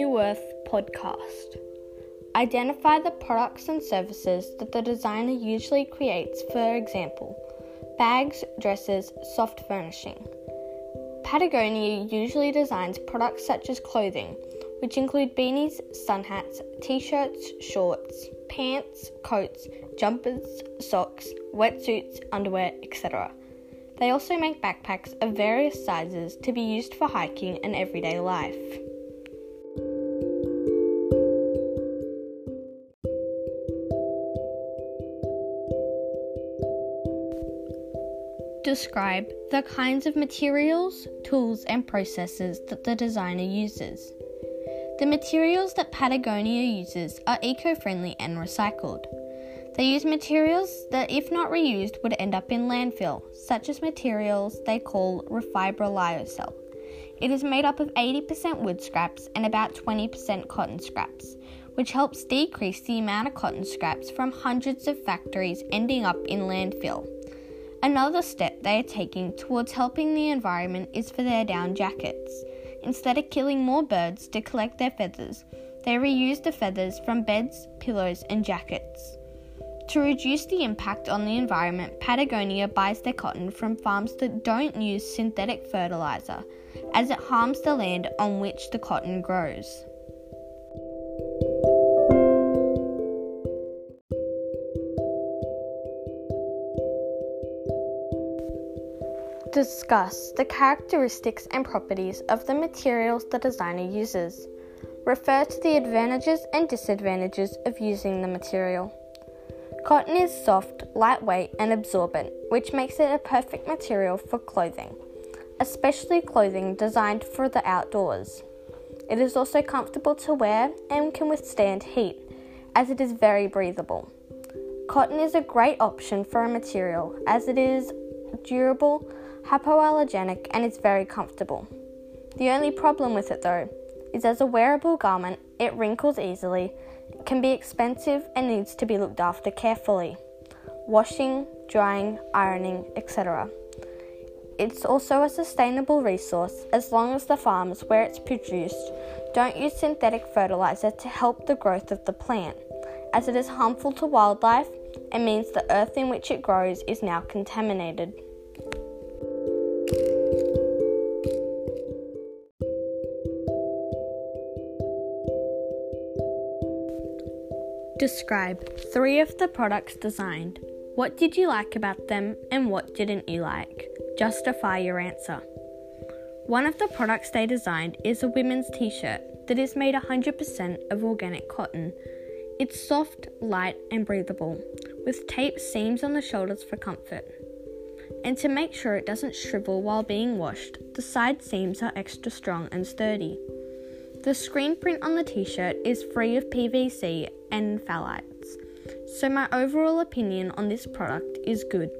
New Earth podcast. Identify the products and services that the designer usually creates, for example, bags, dresses, soft furnishing. Patagonia usually designs products such as clothing, which include beanies, sun hats, t shirts, shorts, pants, coats, jumpers, socks, wetsuits, underwear, etc. They also make backpacks of various sizes to be used for hiking and everyday life. Describe the kinds of materials, tools, and processes that the designer uses. The materials that Patagonia uses are eco friendly and recycled. They use materials that, if not reused, would end up in landfill, such as materials they call Refibra Lyocell. It is made up of 80% wood scraps and about 20% cotton scraps, which helps decrease the amount of cotton scraps from hundreds of factories ending up in landfill. Another step they are taking towards helping the environment is for their down jackets. Instead of killing more birds to collect their feathers, they reuse the feathers from beds, pillows, and jackets. To reduce the impact on the environment, Patagonia buys their cotton from farms that don't use synthetic fertilizer, as it harms the land on which the cotton grows. Discuss the characteristics and properties of the materials the designer uses. Refer to the advantages and disadvantages of using the material. Cotton is soft, lightweight, and absorbent, which makes it a perfect material for clothing, especially clothing designed for the outdoors. It is also comfortable to wear and can withstand heat, as it is very breathable. Cotton is a great option for a material as it is durable, hypoallergenic, and it's very comfortable. The only problem with it though is as a wearable garment, it wrinkles easily, can be expensive, and needs to be looked after carefully. Washing, drying, ironing, etc. It's also a sustainable resource as long as the farms where it's produced don't use synthetic fertilizer to help the growth of the plant, as it is harmful to wildlife and means the earth in which it grows is now contaminated. Describe three of the products designed. What did you like about them and what didn't you like? Justify your answer. One of the products they designed is a women's t shirt that is made 100% of organic cotton. It's soft, light, and breathable, with taped seams on the shoulders for comfort. And to make sure it doesn't shrivel while being washed, the side seams are extra strong and sturdy. The screen print on the t shirt is free of PVC and phthalates, so my overall opinion on this product is good.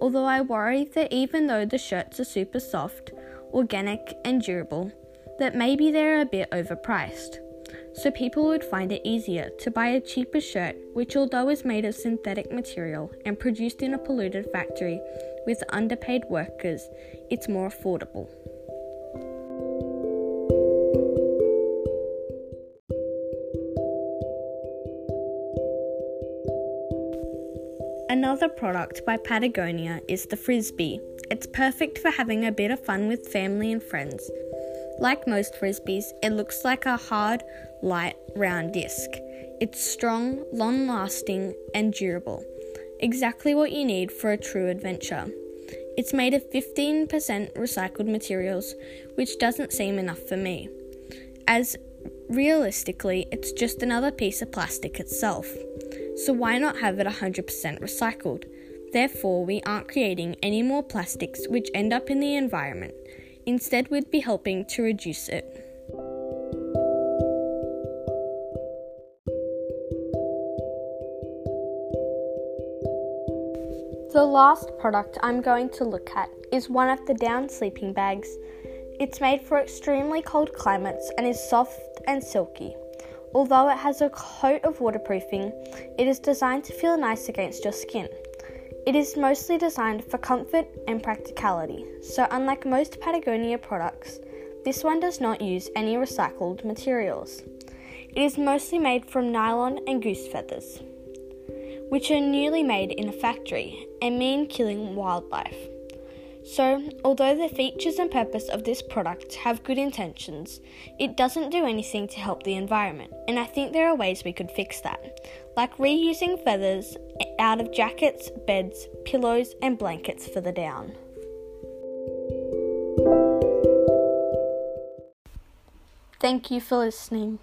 Although I worry that even though the shirts are super soft, organic, and durable, that maybe they're a bit overpriced. So people would find it easier to buy a cheaper shirt, which, although is made of synthetic material and produced in a polluted factory with underpaid workers, it's more affordable. Another product by Patagonia is the Frisbee. It's perfect for having a bit of fun with family and friends. Like most Frisbees, it looks like a hard, light, round disc. It's strong, long lasting, and durable. Exactly what you need for a true adventure. It's made of 15% recycled materials, which doesn't seem enough for me, as realistically, it's just another piece of plastic itself. So why not have it 100% recycled? Therefore, we aren't creating any more plastics which end up in the environment. Instead, we'd be helping to reduce it. The last product I'm going to look at is one of the down sleeping bags. It's made for extremely cold climates and is soft and silky. Although it has a coat of waterproofing, it is designed to feel nice against your skin. It is mostly designed for comfort and practicality, so unlike most Patagonia products, This one does not use any recycled materials. It is mostly made from nylon and goose feathers, which are newly made in a factory and mean killing wildlife. So, although the features and purpose of this product have good intentions, it doesn't do anything to help the environment, and I think there are ways we could fix that, like reusing feathers out of jackets, beds, pillows, and blankets for the down. Thank you for listening.